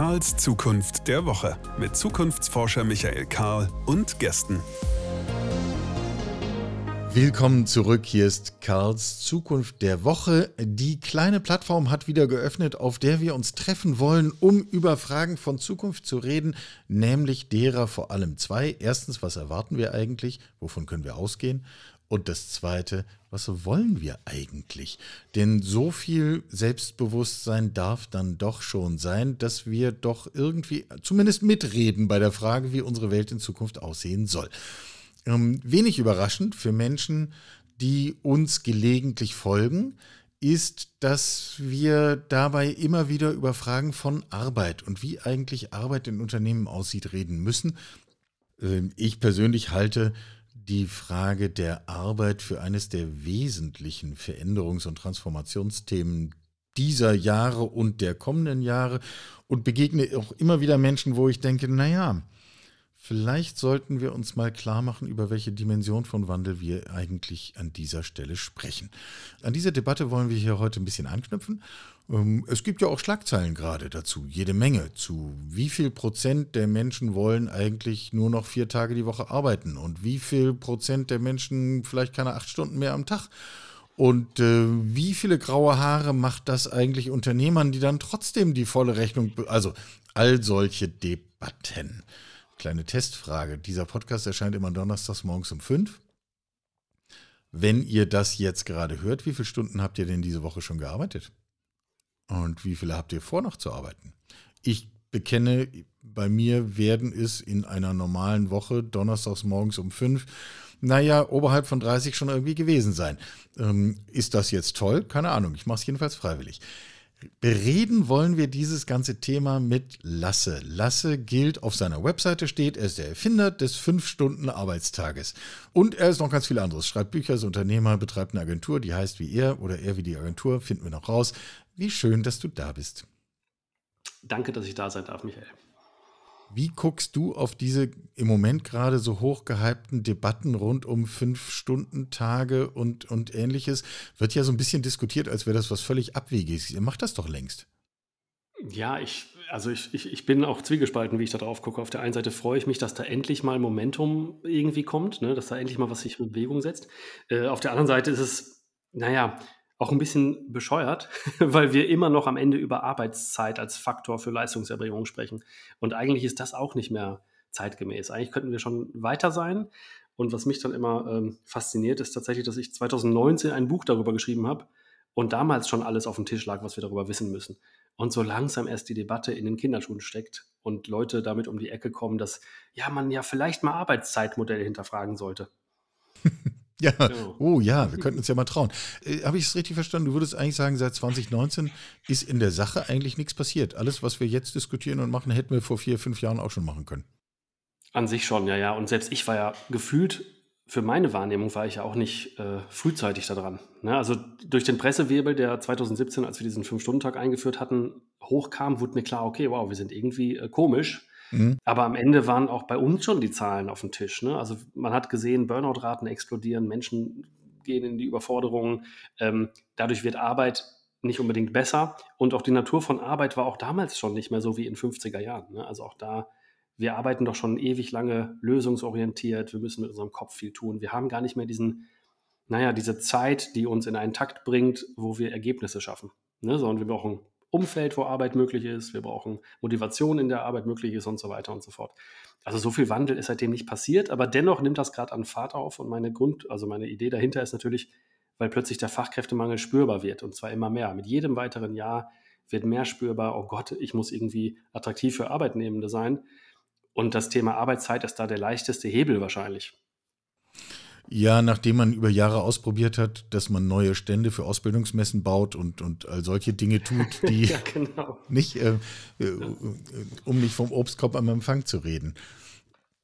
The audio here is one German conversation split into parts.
Karls Zukunft der Woche mit Zukunftsforscher Michael Karl und Gästen. Willkommen zurück. Hier ist Karls Zukunft der Woche. Die kleine Plattform hat wieder geöffnet, auf der wir uns treffen wollen, um über Fragen von Zukunft zu reden, nämlich derer vor allem zwei. Erstens, was erwarten wir eigentlich? Wovon können wir ausgehen? Und das Zweite, was wollen wir eigentlich? Denn so viel Selbstbewusstsein darf dann doch schon sein, dass wir doch irgendwie zumindest mitreden bei der Frage, wie unsere Welt in Zukunft aussehen soll. Ähm, wenig überraschend für Menschen, die uns gelegentlich folgen, ist, dass wir dabei immer wieder über Fragen von Arbeit und wie eigentlich Arbeit in Unternehmen aussieht reden müssen. Ähm, ich persönlich halte die Frage der Arbeit für eines der wesentlichen Veränderungs- und Transformationsthemen dieser Jahre und der kommenden Jahre und begegne auch immer wieder Menschen, wo ich denke, naja, Vielleicht sollten wir uns mal klar machen, über welche Dimension von Wandel wir eigentlich an dieser Stelle sprechen. An dieser Debatte wollen wir hier heute ein bisschen anknüpfen. Ähm, es gibt ja auch Schlagzeilen gerade dazu, jede Menge zu. Wie viel Prozent der Menschen wollen eigentlich nur noch vier Tage die Woche arbeiten und wie viel Prozent der Menschen vielleicht keine acht Stunden mehr am Tag? Und äh, wie viele graue Haare macht das eigentlich Unternehmern, die dann trotzdem die volle Rechnung, also all solche Debatten. Kleine Testfrage. Dieser Podcast erscheint immer donnerstags morgens um fünf. Wenn ihr das jetzt gerade hört, wie viele Stunden habt ihr denn diese Woche schon gearbeitet? Und wie viele habt ihr vor, noch zu arbeiten? Ich bekenne, bei mir werden es in einer normalen Woche donnerstags morgens um fünf, naja, oberhalb von 30 schon irgendwie gewesen sein. Ähm, ist das jetzt toll? Keine Ahnung. Ich mache es jedenfalls freiwillig. Bereden wollen wir dieses ganze Thema mit Lasse. Lasse gilt auf seiner Webseite steht, er ist der Erfinder des 5-Stunden-Arbeitstages. Und er ist noch ganz viel anderes. Schreibt Bücher, ist Unternehmer, betreibt eine Agentur, die heißt wie er oder er wie die Agentur, finden wir noch raus. Wie schön, dass du da bist. Danke, dass ich da sein darf, Michael. Wie guckst du auf diese im Moment gerade so hochgehypten Debatten rund um Fünf-Stunden-Tage und, und ähnliches? Wird ja so ein bisschen diskutiert, als wäre das was völlig Abwegiges. Ihr macht das doch längst. Ja, ich, also ich, ich, ich bin auch zwiegespalten, wie ich da drauf gucke. Auf der einen Seite freue ich mich, dass da endlich mal Momentum irgendwie kommt, ne? dass da endlich mal was sich in Bewegung setzt. Äh, auf der anderen Seite ist es, naja, auch ein bisschen bescheuert, weil wir immer noch am Ende über Arbeitszeit als Faktor für Leistungserbringung sprechen. Und eigentlich ist das auch nicht mehr zeitgemäß. Eigentlich könnten wir schon weiter sein. Und was mich dann immer ähm, fasziniert, ist tatsächlich, dass ich 2019 ein Buch darüber geschrieben habe und damals schon alles auf dem Tisch lag, was wir darüber wissen müssen. Und so langsam erst die Debatte in den Kinderschuhen steckt und Leute damit um die Ecke kommen, dass ja man ja vielleicht mal Arbeitszeitmodelle hinterfragen sollte. Ja, genau. oh ja, wir könnten uns ja mal trauen. Äh, Habe ich es richtig verstanden? Du würdest eigentlich sagen, seit 2019 ist in der Sache eigentlich nichts passiert. Alles, was wir jetzt diskutieren und machen, hätten wir vor vier, fünf Jahren auch schon machen können. An sich schon, ja, ja. Und selbst ich war ja gefühlt, für meine Wahrnehmung war ich ja auch nicht äh, frühzeitig daran. Ne? Also durch den Pressewirbel, der 2017, als wir diesen Fünf-Stunden-Tag eingeführt hatten, hochkam, wurde mir klar, okay, wow, wir sind irgendwie äh, komisch Mhm. Aber am Ende waren auch bei uns schon die Zahlen auf dem Tisch. Ne? Also man hat gesehen, Burnout-Raten explodieren, Menschen gehen in die Überforderungen. Ähm, dadurch wird Arbeit nicht unbedingt besser. Und auch die Natur von Arbeit war auch damals schon nicht mehr so wie in 50er Jahren. Ne? Also auch da, wir arbeiten doch schon ewig lange lösungsorientiert, wir müssen mit unserem Kopf viel tun. Wir haben gar nicht mehr diesen, naja, diese Zeit, die uns in einen Takt bringt, wo wir Ergebnisse schaffen. Ne? Sondern wir brauchen Umfeld, wo Arbeit möglich ist, wir brauchen Motivation in der Arbeit möglich ist und so weiter und so fort. Also so viel Wandel ist seitdem nicht passiert, aber dennoch nimmt das gerade an Fahrt auf und meine Grund, also meine Idee dahinter ist natürlich, weil plötzlich der Fachkräftemangel spürbar wird und zwar immer mehr. Mit jedem weiteren Jahr wird mehr spürbar, oh Gott, ich muss irgendwie attraktiv für Arbeitnehmende sein. Und das Thema Arbeitszeit ist da der leichteste Hebel wahrscheinlich. Ja, nachdem man über Jahre ausprobiert hat, dass man neue Stände für Ausbildungsmessen baut und, und all solche Dinge tut, die ja, genau. nicht, äh, äh, um nicht vom Obstkorb am Empfang zu reden.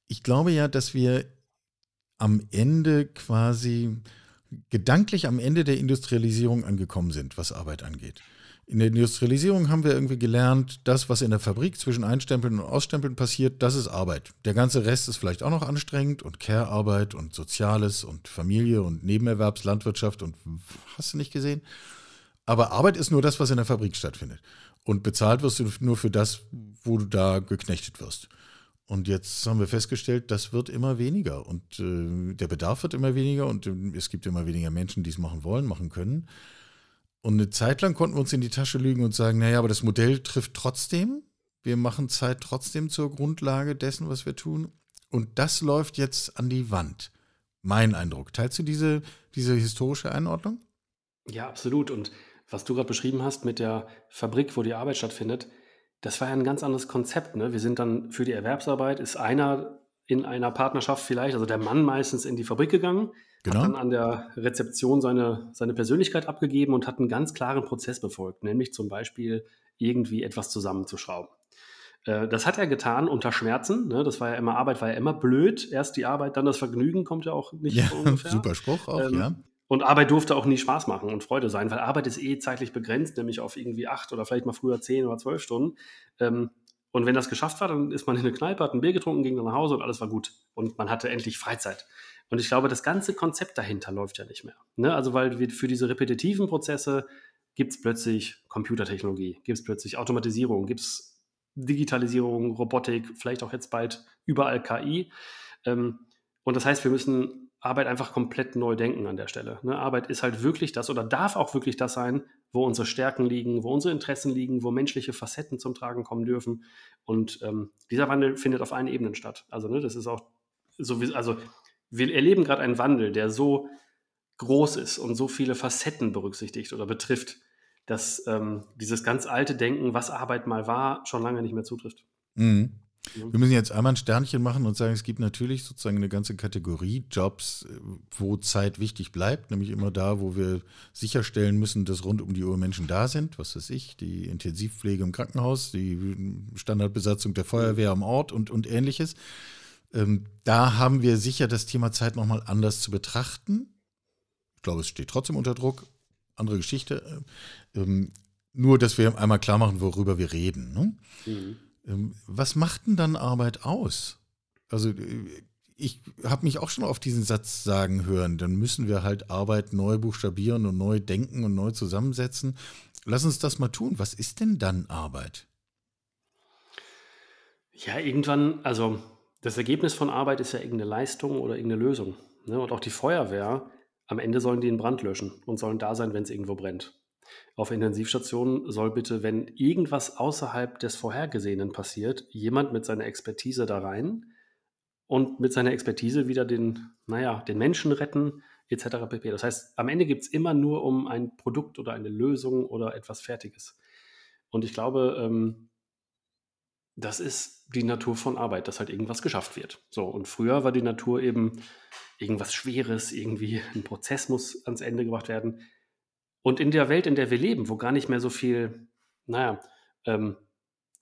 Ich glaube ja, dass wir am Ende quasi gedanklich am Ende der Industrialisierung angekommen sind, was Arbeit angeht. In der Industrialisierung haben wir irgendwie gelernt, das, was in der Fabrik zwischen Einstempeln und Ausstempeln passiert, das ist Arbeit. Der ganze Rest ist vielleicht auch noch anstrengend und Care-Arbeit und Soziales und Familie und Nebenerwerbslandwirtschaft und hast du nicht gesehen? Aber Arbeit ist nur das, was in der Fabrik stattfindet. Und bezahlt wirst du nur für das, wo du da geknechtet wirst. Und jetzt haben wir festgestellt, das wird immer weniger und äh, der Bedarf wird immer weniger und äh, es gibt immer weniger Menschen, die es machen wollen, machen können. Und eine Zeit lang konnten wir uns in die Tasche lügen und sagen, naja, aber das Modell trifft trotzdem. Wir machen Zeit trotzdem zur Grundlage dessen, was wir tun. Und das läuft jetzt an die Wand. Mein Eindruck. Teilst du diese, diese historische Einordnung? Ja, absolut. Und was du gerade beschrieben hast mit der Fabrik, wo die Arbeit stattfindet, das war ja ein ganz anderes Konzept. Ne? Wir sind dann für die Erwerbsarbeit, ist einer in einer Partnerschaft vielleicht, also der Mann meistens in die Fabrik gegangen, genau. hat dann an der Rezeption seine, seine Persönlichkeit abgegeben und hat einen ganz klaren Prozess befolgt, nämlich zum Beispiel irgendwie etwas zusammenzuschrauben. Äh, das hat er getan unter Schmerzen. Ne? Das war ja immer, Arbeit war ja immer blöd. Erst die Arbeit, dann das Vergnügen kommt ja auch nicht ja, ungefähr. Super Spruch auch, ähm, ja. Und Arbeit durfte auch nie Spaß machen und Freude sein, weil Arbeit ist eh zeitlich begrenzt, nämlich auf irgendwie acht oder vielleicht mal früher zehn oder zwölf Stunden. Ähm, und wenn das geschafft war, dann ist man in eine Kneipe, hat ein Bier getrunken, ging dann nach Hause und alles war gut. Und man hatte endlich Freizeit. Und ich glaube, das ganze Konzept dahinter läuft ja nicht mehr. Ne? Also, weil wir für diese repetitiven Prozesse gibt es plötzlich Computertechnologie, gibt es plötzlich Automatisierung, gibt es Digitalisierung, Robotik, vielleicht auch jetzt bald überall KI. Ähm, und das heißt, wir müssen Arbeit einfach komplett neu denken an der Stelle. Ne? Arbeit ist halt wirklich das oder darf auch wirklich das sein, wo unsere Stärken liegen, wo unsere Interessen liegen, wo menschliche Facetten zum Tragen kommen dürfen. Und ähm, dieser Wandel findet auf allen Ebenen statt. Also, ne, das ist auch so wie, also wir erleben gerade einen Wandel, der so groß ist und so viele Facetten berücksichtigt oder betrifft, dass ähm, dieses ganz alte Denken, was Arbeit mal war, schon lange nicht mehr zutrifft. Mhm. Wir müssen jetzt einmal ein Sternchen machen und sagen, es gibt natürlich sozusagen eine ganze Kategorie Jobs, wo Zeit wichtig bleibt, nämlich immer da, wo wir sicherstellen müssen, dass rund um die Uhr Menschen da sind, was weiß ich, die Intensivpflege im Krankenhaus, die Standardbesatzung der Feuerwehr am Ort und, und ähnliches. Ähm, da haben wir sicher das Thema Zeit nochmal anders zu betrachten. Ich glaube, es steht trotzdem unter Druck. Andere Geschichte. Ähm, nur, dass wir einmal klar machen, worüber wir reden. Ne? Mhm. Ähm, was macht denn dann Arbeit aus? Also äh, ich habe mich auch schon auf diesen Satz sagen hören, dann müssen wir halt Arbeit neu buchstabieren und neu denken und neu zusammensetzen. Lass uns das mal tun. Was ist denn dann Arbeit? Ja, irgendwann, also das Ergebnis von Arbeit ist ja irgendeine Leistung oder irgendeine Lösung. Ne? Und auch die Feuerwehr, am Ende sollen die einen Brand löschen und sollen da sein, wenn es irgendwo brennt auf Intensivstationen soll bitte, wenn irgendwas außerhalb des Vorhergesehenen passiert, jemand mit seiner Expertise da rein und mit seiner Expertise wieder den, naja, den Menschen retten, etc. pp. Das heißt, am Ende gibt es immer nur um ein Produkt oder eine Lösung oder etwas Fertiges. Und ich glaube, ähm, das ist die Natur von Arbeit, dass halt irgendwas geschafft wird. So, und früher war die Natur eben irgendwas Schweres, irgendwie ein Prozess muss ans Ende gebracht werden. Und in der Welt, in der wir leben, wo gar nicht mehr so viel, naja, ähm,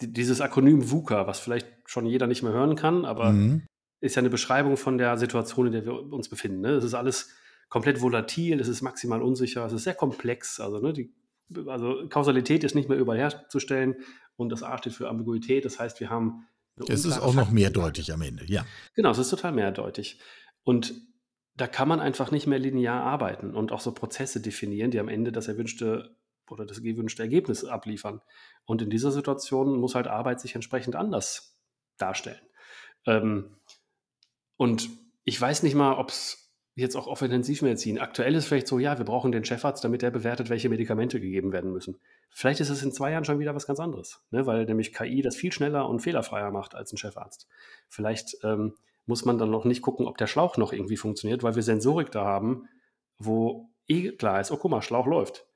dieses Akronym VUCA, was vielleicht schon jeder nicht mehr hören kann, aber mhm. ist ja eine Beschreibung von der Situation, in der wir uns befinden. Ne? Es ist alles komplett volatil, es ist maximal unsicher, es ist sehr komplex. Also, ne, die, also Kausalität ist nicht mehr überall herzustellen und das A steht für Ambiguität. Das heißt, wir haben. Es ist auch noch mehrdeutig am Ende, ja. Genau, es ist total mehrdeutig. Und da kann man einfach nicht mehr linear arbeiten und auch so Prozesse definieren, die am Ende das erwünschte oder das gewünschte Ergebnis abliefern. Und in dieser Situation muss halt Arbeit sich entsprechend anders darstellen. Ähm, und ich weiß nicht mal, ob es jetzt auch auf Intensivmedizin. Aktuell ist vielleicht so, ja, wir brauchen den Chefarzt, damit er bewertet, welche Medikamente gegeben werden müssen. Vielleicht ist es in zwei Jahren schon wieder was ganz anderes, ne? weil nämlich KI das viel schneller und fehlerfreier macht als ein Chefarzt. Vielleicht ähm, muss man dann noch nicht gucken, ob der Schlauch noch irgendwie funktioniert, weil wir Sensorik da haben, wo eh klar ist, oh guck mal, Schlauch läuft.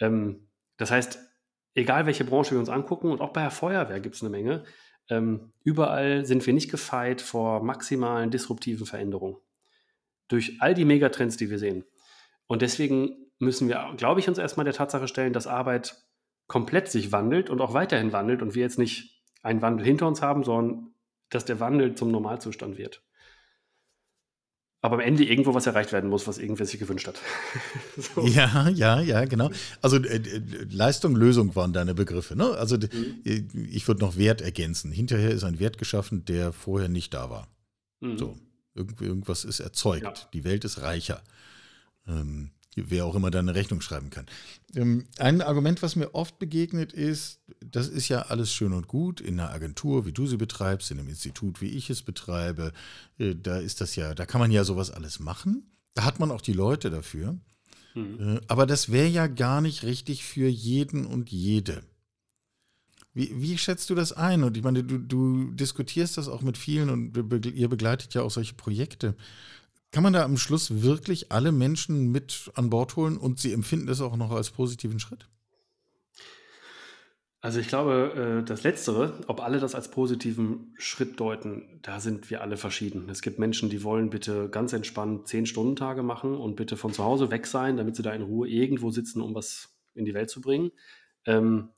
Ähm, das heißt, egal welche Branche wir uns angucken, und auch bei der Feuerwehr gibt es eine Menge, ähm, überall sind wir nicht gefeit vor maximalen disruptiven Veränderungen. Durch all die Megatrends, die wir sehen. Und deswegen müssen wir, glaube ich, uns erstmal der Tatsache stellen, dass Arbeit komplett sich wandelt und auch weiterhin wandelt und wir jetzt nicht einen Wandel hinter uns haben, sondern dass der Wandel zum Normalzustand wird. Aber am Ende irgendwo was erreicht werden muss, was irgendwer sich gewünscht hat. so. Ja, ja, ja, genau. Also äh, Leistung, Lösung waren deine Begriffe. Ne? Also mhm. Äh, ich würde noch Wert ergänzen. Hinterher ist ein Wert geschaffen, der vorher nicht da war. Mhm. So, Irgend, irgendwas ist erzeugt. Ja. Die Welt ist reicher. Ähm, wer auch immer da eine Rechnung schreiben kann. Ähm, ein Argument, was mir oft begegnet ist, das ist ja alles schön und gut in einer Agentur, wie du sie betreibst, in einem Institut, wie ich es betreibe. Äh, da ist das ja, da kann man ja sowas alles machen. Da hat man auch die Leute dafür. Mhm. Äh, aber das wäre ja gar nicht richtig für jeden und jede. Wie, wie, schätzt du das ein? Und ich meine, du, du diskutierst das auch mit vielen und ihr begleitet ja auch solche Projekte. Kann man da am Schluss wirklich alle Menschen mit an Bord holen und sie empfinden das auch noch als positiven Schritt? Also ich glaube, äh, das Letztere, ob alle das als positiven Schritt deuten, da sind wir alle verschieden. Es gibt Menschen, die wollen bitte ganz entspannt zehn Stunden Tage machen und bitte von zu Hause weg sein, damit sie da in Ruhe irgendwo sitzen, um was in die Welt zu bringen. Ähm,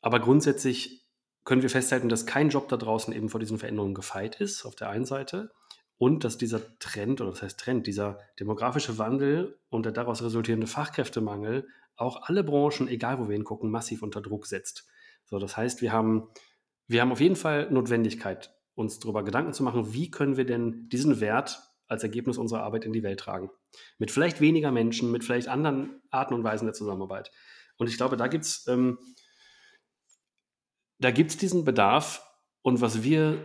aber grundsätzlich können wir festhalten, dass kein Job da draußen eben vor diesen Veränderungen gefeit ist, auf der einen Seite und dass dieser Trend, oder das heißt Trend, dieser demografische Wandel und der daraus resultierende Fachkräftemangel auch alle Branchen, egal wo wir hingucken, massiv unter Druck setzt. So, das heißt, wir haben, wir haben auf jeden Fall Notwendigkeit, uns darüber Gedanken zu machen, wie können wir denn diesen Wert als Ergebnis unserer Arbeit in die Welt tragen. Mit vielleicht weniger Menschen, mit vielleicht anderen Arten und Weisen der Zusammenarbeit. Und ich glaube, da gibt es ähm, diesen Bedarf. Und was wir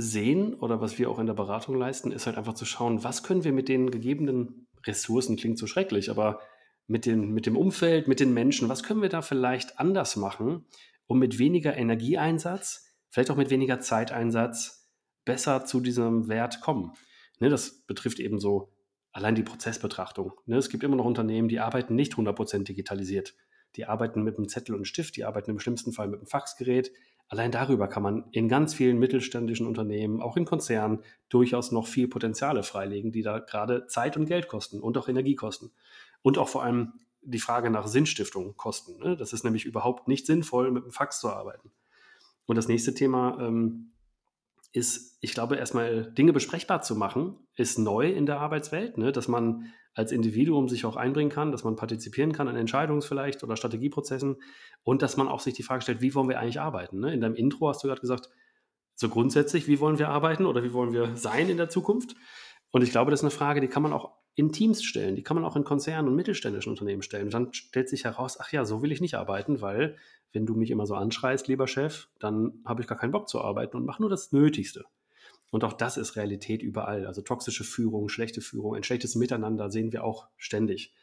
sehen oder was wir auch in der Beratung leisten, ist halt einfach zu schauen, was können wir mit den gegebenen Ressourcen, klingt so schrecklich, aber mit, den, mit dem Umfeld, mit den Menschen, was können wir da vielleicht anders machen, um mit weniger Energieeinsatz, vielleicht auch mit weniger Zeiteinsatz besser zu diesem Wert kommen. Ne, das betrifft eben so allein die Prozessbetrachtung. Ne, es gibt immer noch Unternehmen, die arbeiten nicht 100% digitalisiert. Die arbeiten mit einem Zettel und Stift, die arbeiten im schlimmsten Fall mit einem Faxgerät, Allein darüber kann man in ganz vielen mittelständischen Unternehmen, auch in Konzernen, durchaus noch viel Potenziale freilegen, die da gerade Zeit und Geld kosten und auch Energie kosten. Und auch vor allem die Frage nach Sinnstiftung kosten. Ne? Das ist nämlich überhaupt nicht sinnvoll, mit dem Fax zu arbeiten. Und das nächste Thema ähm, ist, ich glaube, erstmal Dinge besprechbar zu machen, ist neu in der Arbeitswelt, ne? dass man als Individuum sich auch einbringen kann, dass man partizipieren kann an Entscheidungs- vielleicht oder Strategieprozessen und dass man auch sich die Frage stellt, wie wollen wir eigentlich arbeiten? Ne? In deinem Intro hast du gerade gesagt, so grundsätzlich, wie wollen wir arbeiten oder wie wollen wir sein in der Zukunft? Und ich glaube, das ist eine Frage, die kann man auch in Teams stellen, die kann man auch in Konzernen und mittelständischen Unternehmen stellen. Und dann stellt sich heraus, ach ja, so will ich nicht arbeiten, weil wenn du mich immer so anschreist, lieber Chef, dann habe ich gar keinen Bock zu arbeiten und mache nur das Nötigste. Und auch das ist Realität überall. Also toxische Führung, schlechte Führung, ein schlechtes Miteinander sehen wir auch ständig.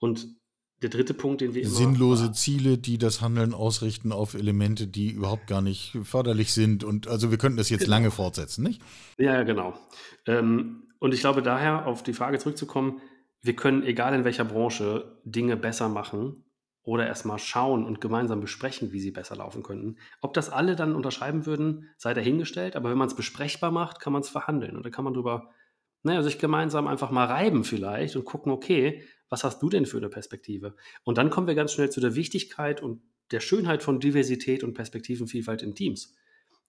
Und der dritte Punkt, den wir immer. Sinnlose war, Ziele, die das Handeln ausrichten auf Elemente, die überhaupt gar nicht förderlich sind. Und also wir könnten das jetzt genau. lange fortsetzen, nicht? Ja, genau. Ähm, und ich glaube daher, auf die Frage zurückzukommen, wir können, egal in welcher Branche, Dinge besser machen oder erstmal schauen und gemeinsam besprechen, wie sie besser laufen könnten. Ob das alle dann unterschreiben würden, sei dahingestellt, aber wenn man es besprechbar macht, kann man es verhandeln und dann kann man drüber, naja, sich gemeinsam einfach mal reiben vielleicht und gucken, okay, was hast du denn für eine Perspektive? Und dann kommen wir ganz schnell zu der Wichtigkeit und der Schönheit von Diversität und Perspektivenvielfalt in Teams.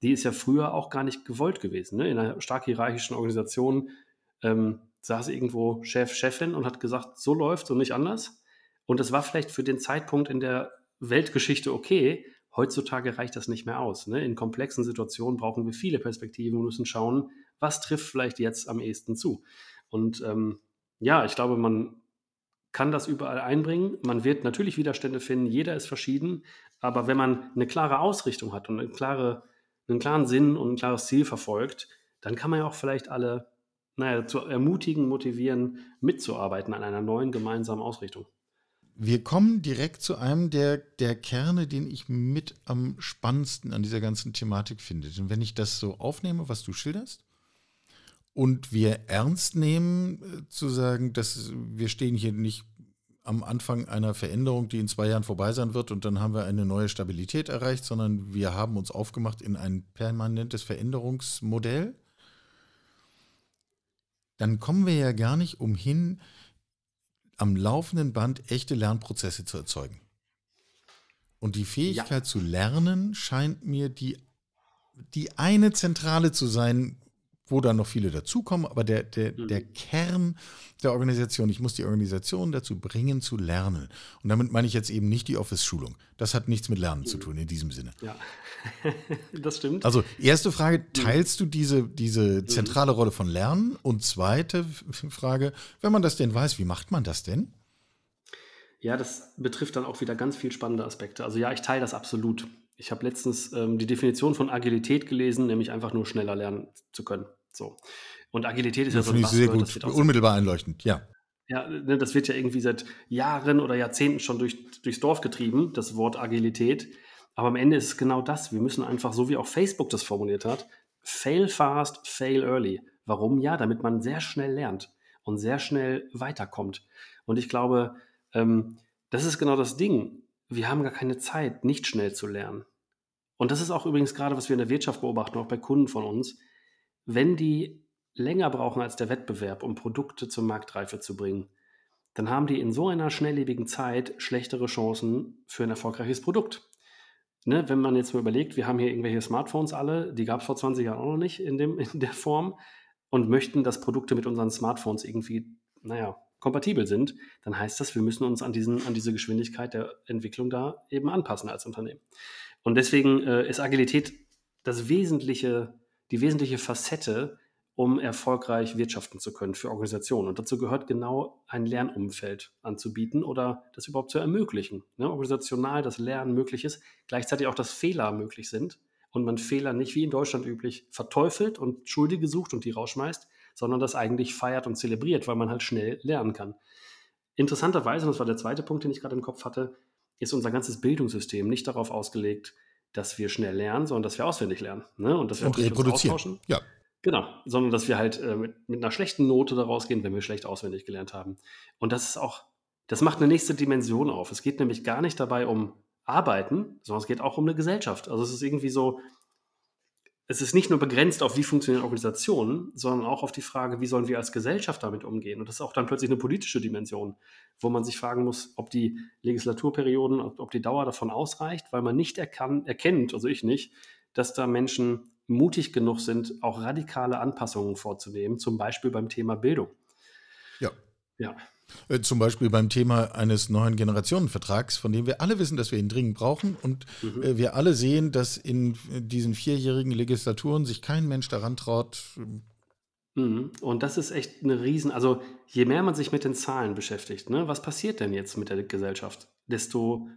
Die ist ja früher auch gar nicht gewollt gewesen. Ne? In einer stark hierarchischen Organisation ähm, saß irgendwo Chef, Chefin und hat gesagt, so läuft und nicht anders. Und es war vielleicht für den Zeitpunkt in der Weltgeschichte okay. Heutzutage reicht das nicht mehr aus. Ne? In komplexen Situationen brauchen wir viele Perspektiven und müssen schauen, was trifft vielleicht jetzt am ehesten zu. Und ähm, ja, ich glaube, man kann das überall einbringen. Man wird natürlich Widerstände finden, jeder ist verschieden, aber wenn man eine klare Ausrichtung hat und eine klare, einen klaren Sinn und ein klares Ziel verfolgt, dann kann man ja auch vielleicht alle naja, zu ermutigen, motivieren, mitzuarbeiten an einer neuen gemeinsamen Ausrichtung. Wir kommen direkt zu einem der, der Kerne, den ich mit am spannendsten an dieser ganzen Thematik finde. Denn wenn ich das so aufnehme, was du schilderst, und wir ernst nehmen, äh, zu sagen, dass wir stehen hier nicht am Anfang einer Veränderung, die in zwei Jahren vorbei sein wird und dann haben wir eine neue Stabilität erreicht, sondern wir haben uns aufgemacht in ein permanentes Veränderungsmodell, dann kommen wir ja gar nicht umhin, am laufenden Band echte Lernprozesse zu erzeugen. Und die Fähigkeit ja. zu lernen scheint mir die, die eine Zentrale zu sein, wo dann noch viele dazukommen, aber der, der, mhm. der Kern der Organisation, ich muss die Organisation dazu bringen, zu lernen. Und damit meine ich jetzt eben nicht die Office-Schulung. Das hat nichts mit Lernen mhm. zu tun in diesem Sinne. Ja, das stimmt. Also erste Frage, mhm. teilst du diese, diese mhm. zentrale Rolle von Lernen? Und zweite Frage, wenn man das denn weiß, wie macht man das denn? Ja, das betrifft dann auch wieder ganz viel spannende Aspekte. Also ja, ich teile das absolut. Ich habe letztens ähm, die Definition von Agilität gelesen, nämlich einfach nur schneller lernen zu können. So. Und Agilität ist ja, ja so ein Buzzword, sehr gut, unmittelbar einleuchtend, ja. Ja, ne, das wird ja irgendwie seit Jahren oder Jahrzehnten schon durch, durchs Dorf getrieben, das Wort Agilität. Aber am Ende ist es genau das. Wir müssen einfach, so wie auch Facebook das formuliert hat, fail fast, fail early. Warum? Ja, damit man sehr schnell lernt und sehr schnell weiterkommt. Und ich glaube, ähm, das ist genau das Ding. Wir haben gar keine Zeit, nicht schnell zu lernen. Und das ist auch übrigens gerade, was wir in der Wirtschaft beobachten, auch bei Kunden von uns. Wenn die länger brauchen als der Wettbewerb, um Produkte zur Marktreife zu bringen, dann haben die in so einer schnelllebigen Zeit schlechtere Chancen für ein erfolgreiches Produkt. Ne, wenn man jetzt mal überlegt, wir haben hier irgendwelche Smartphones alle, die gab es vor 20 Jahren auch noch nicht in, dem, in der Form und möchten, dass Produkte mit unseren Smartphones irgendwie, naja, kompatibel sind, dann heißt das, wir müssen uns an, diesen, an diese Geschwindigkeit der Entwicklung da eben anpassen als Unternehmen. Und deswegen äh, ist Agilität das wesentliche, die wesentliche Facette um erfolgreich wirtschaften zu können für Organisationen. Und dazu gehört genau ein Lernumfeld anzubieten oder das überhaupt zu ermöglichen. Ne? Organisational das Lernen möglich ist, gleichzeitig auch, dass Fehler möglich sind und man Fehler nicht wie in Deutschland üblich verteufelt und Schuldige sucht und die rausschmeißt, sondern das eigentlich feiert und zelebriert, weil man halt schnell lernen kann. Interessanterweise, und das war der zweite Punkt, den ich gerade im Kopf hatte, ist unser ganzes Bildungssystem nicht darauf ausgelegt, dass wir schnell lernen, sondern dass wir auswendig lernen. Ne? Und dass wir und reproduzieren. austauschen. Ja. Genau, sondern dass wir halt äh, mit, mit, einer schlechten Note da rausgehen, wenn wir schlecht auswendig gelernt haben. Und das ist auch, das macht eine nächste Dimension auf. Es geht nämlich gar nicht dabei um Arbeiten, sondern es geht auch um eine Gesellschaft. Also es ist irgendwie so, es ist nicht nur begrenzt auf, wie funktionieren Organisationen, sondern auch auf die Frage, wie sollen wir als Gesellschaft damit umgehen. Und das ist auch dann plötzlich eine politische Dimension, wo man sich fragen muss, ob die Legislaturperioden, ob die Dauer davon ausreicht, weil man nicht erkan erkennt, also ich nicht, dass da Menschen mutig genug sind, auch radikale Anpassungen vorzunehmen, zum Beispiel beim Thema Bildung. Ja. Ja. Äh, zum Beispiel beim Thema eines neuen Generationenvertrags, von dem wir alle wissen, dass wir ihn dringend brauchen. Und mhm. Äh, wir alle sehen, dass in diesen vierjährigen Legislaturen sich kein Mensch daran traut. Mhm. Und das ist echt eine Riesen. Also, je mehr man sich mit den Zahlen beschäftigt, ne, was passiert denn jetzt mit der Gesellschaft, desto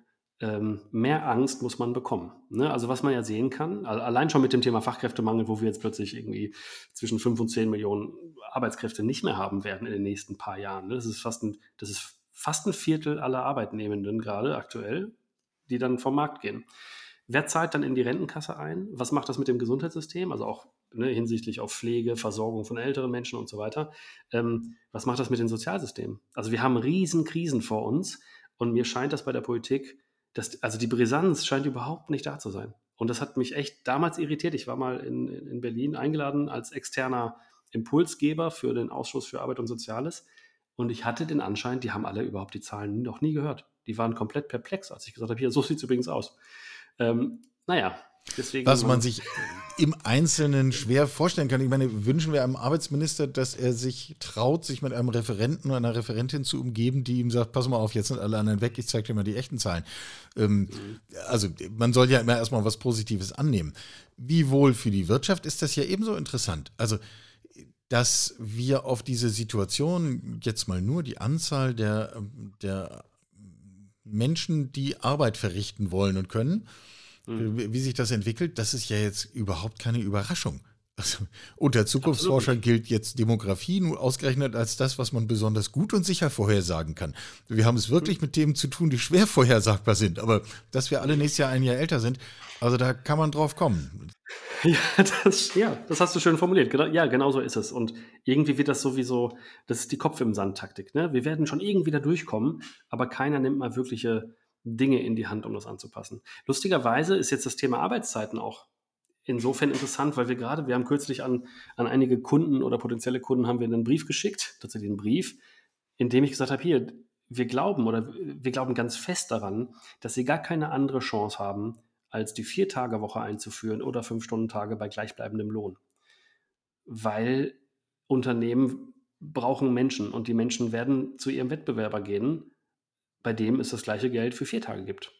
ähm, mehr Angst muss man bekommen. Ne? Also was man ja sehen kann, allein schon mit dem Thema Fachkräftemangel, wo wir jetzt plötzlich irgendwie zwischen 5 und 10 Millionen Arbeitskräfte nicht mehr haben werden in den nächsten paar Jahren. Ne? Das ist fast ein, das ist fast ein Viertel aller Arbeitnehmenden gerade aktuell, die dann vom Markt gehen. Wer zahlt dann in die Rentenkasse ein? Was macht das mit dem Gesundheitssystem? Also auch ne, hinsichtlich auf Pflege, Versorgung von älteren Menschen und so weiter. Ähm, was macht das mit den Sozialsystemen? Also wir haben riesen Krisen vor uns und mir scheint das bei der Politik das, also die Brisanz scheint überhaupt nicht da zu sein. Und das hat mich echt damals irritiert. Ich war mal in, in Berlin eingeladen als externer Impulsgeber für den Ausschuss für Arbeit und Soziales. Und ich hatte den Anschein, die haben alle überhaupt die Zahlen noch nie gehört. Die waren komplett perplex, als ich gesagt habe, hier, so sieht es übrigens aus. Ähm, naja, Deswegen was man sich im Einzelnen schwer vorstellen kann. Ich meine, wünschen wir einem Arbeitsminister, dass er sich traut, sich mit einem Referenten oder einer Referentin zu umgeben, die ihm sagt, pass mal auf, jetzt sind alle anderen weg, ich zeige dir mal die echten Zahlen. Ähm. Also man soll ja immer erstmal was Positives annehmen. Wie wohl für die Wirtschaft ist das ja ebenso interessant. Also dass wir auf diese Situation jetzt mal nur die Anzahl der, der Menschen, die Arbeit verrichten wollen und können, mhm. wie sich das entwickelt, das ist ja jetzt überhaupt keine Überraschung. Also, unter Zukunftsforscher gilt jetzt Demografie nur ausgerechnet als das, was man besonders gut und sicher vorhersagen kann. Wir haben es wirklich mit Themen zu tun, die schwer vorhersagbar sind. Aber dass wir alle nächstes Jahr ein Jahr älter sind, also da kann man drauf kommen. Ja, das, ja, das hast du schön formuliert. Ja, genau so ist es. Und irgendwie wird das sowieso, das ist die Kopf im Sand-Taktik. Ne? Wir werden schon irgendwie da durchkommen, aber keiner nimmt mal wirkliche Dinge in die Hand, um das anzupassen. Lustigerweise ist jetzt das Thema Arbeitszeiten auch insofern interessant, weil wir gerade, wir haben kürzlich an, an einige Kunden oder potenzielle Kunden haben wir einen Brief geschickt, tatsächlich einen Brief, in dem ich gesagt habe, hier, wir glauben oder wir glauben ganz fest daran, dass sie gar keine andere Chance haben, als die Vier-Tage-Woche einzuführen oder Fünf-Stunden-Tage bei gleichbleibendem Lohn. Weil Unternehmen brauchen Menschen und die Menschen werden zu ihrem Wettbewerber gehen bei dem es das gleiche Geld für vier Tage gibt.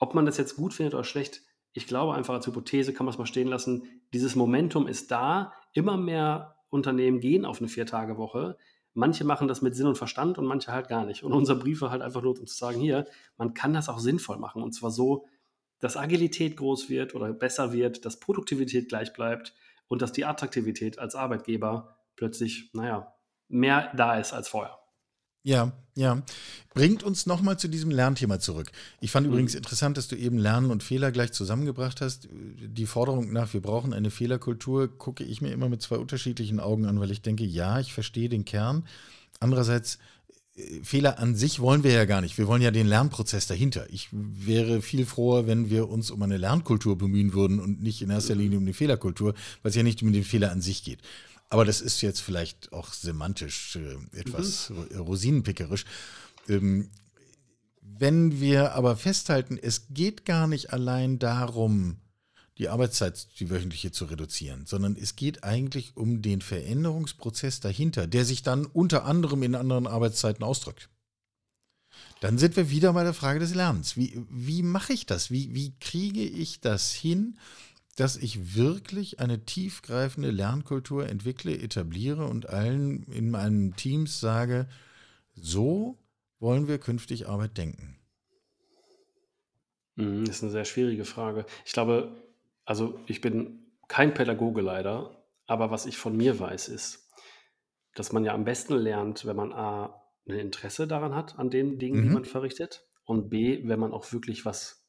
Ob man das jetzt gut findet oder schlecht, ich glaube einfach als Hypothese kann man es mal stehen lassen. Dieses Momentum ist da. Immer mehr Unternehmen gehen auf eine Vier-Tage-Woche, Manche machen das mit Sinn und Verstand und manche halt gar nicht. Und unser Brief war halt einfach nur, um zu sagen, hier, man kann das auch sinnvoll machen. Und zwar so, dass Agilität groß wird oder besser wird, dass Produktivität gleich bleibt und dass die Attraktivität als Arbeitgeber plötzlich, naja, mehr da ist als vorher. Ja, ja. Bringt uns nochmal zu diesem Lernthema zurück. Ich fand mhm. übrigens interessant, dass du eben Lernen und Fehler gleich zusammengebracht hast. Die Forderung nach, wir brauchen eine Fehlerkultur, gucke ich mir immer mit zwei unterschiedlichen Augen an, weil ich denke, ja, ich verstehe den Kern. Andererseits, äh, Fehler an sich wollen wir ja gar nicht. Wir wollen ja den Lernprozess dahinter. Ich wäre viel froher, wenn wir uns um eine Lernkultur bemühen würden und nicht in erster Linie um eine Fehlerkultur, weil es ja nicht um den Fehler an sich geht. Aber das ist jetzt vielleicht auch semantisch äh, etwas mhm. rosinenpickerisch. Ähm, wenn wir aber festhalten, es geht gar nicht allein darum, die Arbeitszeit, die wöchentliche zu reduzieren, sondern es geht eigentlich um den Veränderungsprozess dahinter, der sich dann unter anderem in anderen Arbeitszeiten ausdrückt. Dann sind wir wieder bei der Frage des Lernens. Wie, wie mache ich das? Wie, wie kriege ich das hin, dass ich wirklich eine tiefgreifende Lernkultur entwickle, etabliere und allen in meinen Teams sage, so wollen wir künftig Arbeit denken? Mhm, das ist eine sehr schwierige Frage. Ich glaube, also ich bin kein Pädagoge leider, aber was ich von mir weiß, ist, dass man ja am besten lernt, wenn man A, ein Interesse daran hat, an den Dingen, die mhm. man verrichtet, und B, wenn man auch wirklich was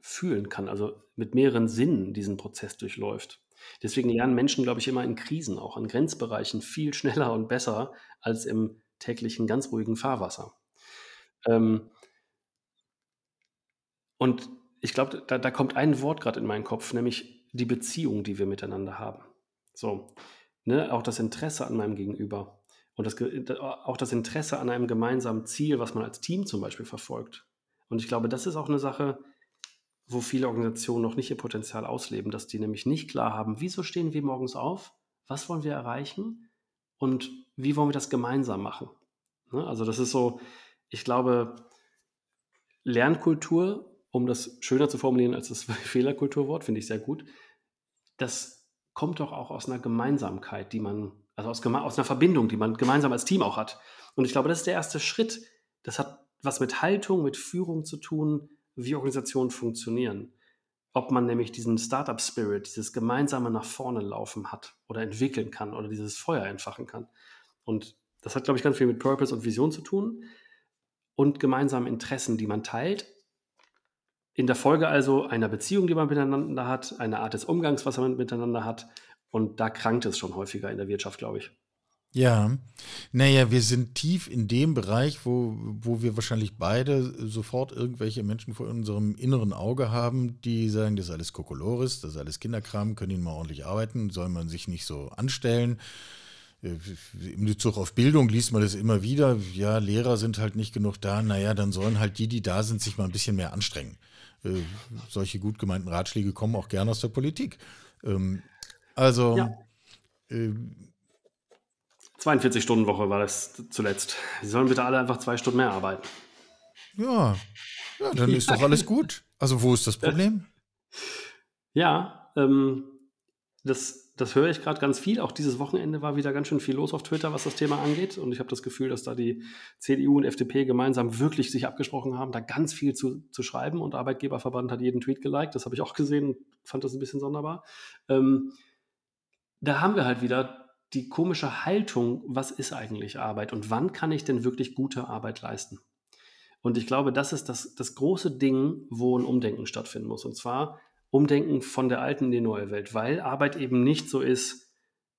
fühlen kann, also mit mehreren Sinnen diesen Prozess durchläuft. Deswegen lernen Menschen, glaube ich, immer in Krisen, auch an Grenzbereichen, viel schneller und besser als im täglichen ganz ruhigen Fahrwasser. Ähm, und ich glaube, da, da, kommt ein Wort gerade in meinen Kopf, nämlich die Beziehung, die wir miteinander haben. So, ne, auch das Interesse an meinem Gegenüber und das, auch das Interesse an einem gemeinsamen Ziel, was man als Team zum Beispiel verfolgt. Und ich glaube, das ist auch eine Sache, wo viele Organisationen noch nicht ihr Potenzial ausleben, dass die nämlich nicht klar haben, wieso stehen wir morgens auf, was wollen wir erreichen und wie wollen wir das gemeinsam machen. Ne? Also das ist so, ich glaube, Lernkultur, um das schöner zu formulieren als das Fehlerkulturwort, finde ich sehr gut, das kommt doch auch aus einer Gemeinsamkeit, die man, also aus, aus einer Verbindung, die man gemeinsam als Team auch hat. Und ich glaube, das ist der erste Schritt. Das hat was mit Haltung, mit Führung zu tun, wie Organisationen funktionieren. Ob man nämlich diesen Startup-Spirit, dieses gemeinsame nach vorne laufen hat oder entwickeln kann oder dieses Feuer entfachen kann. Und das hat, glaube ich, ganz viel mit Purpose und Vision zu tun und gemeinsamen Interessen, die man teilt. In der Folge also einer Beziehung, die man miteinander hat, eine Art des Umgangs, was man miteinander hat. Und da krankt es schon häufiger in der Wirtschaft, glaube ich. Ja, naja, wir sind tief in dem Bereich, wo, wo wir wahrscheinlich beide sofort irgendwelche Menschen vor unserem inneren Auge haben, die sagen, das ist alles Kokolores, das ist alles Kinderkram, können ihn mal ordentlich arbeiten, soll man sich nicht so anstellen. Äh, Im Bezug auf Bildung liest man das immer wieder, ja, Lehrer sind halt nicht genug da, naja, dann sollen halt die, die da sind, sich mal ein bisschen mehr anstrengen. Äh, solche gut gemeinten Ratschläge kommen auch gerne aus der Politik. Ähm, also, ja. äh, 42-Stunden-Woche war das zuletzt. Sie sollen bitte alle einfach zwei Stunden mehr arbeiten. Ja, ja dann ist doch alles gut. Also wo ist das Problem? Ja, ähm, das, das höre ich gerade ganz viel. Auch dieses Wochenende war wieder ganz schön viel los auf Twitter, was das Thema angeht. Und ich habe das Gefühl, dass da die CDU und FDP gemeinsam wirklich sich abgesprochen haben, da ganz viel zu, zu schreiben. Und Arbeitgeberverband hat jeden Tweet geliked. Das habe ich auch gesehen und fand das ein bisschen sonderbar. Ähm, da haben wir halt wieder die komische Haltung, was ist eigentlich Arbeit und wann kann ich denn wirklich gute Arbeit leisten? Und ich glaube, das ist das, das große Ding, wo ein Umdenken stattfinden muss. Und zwar Umdenken von der alten in die neue Welt, weil Arbeit eben nicht so ist,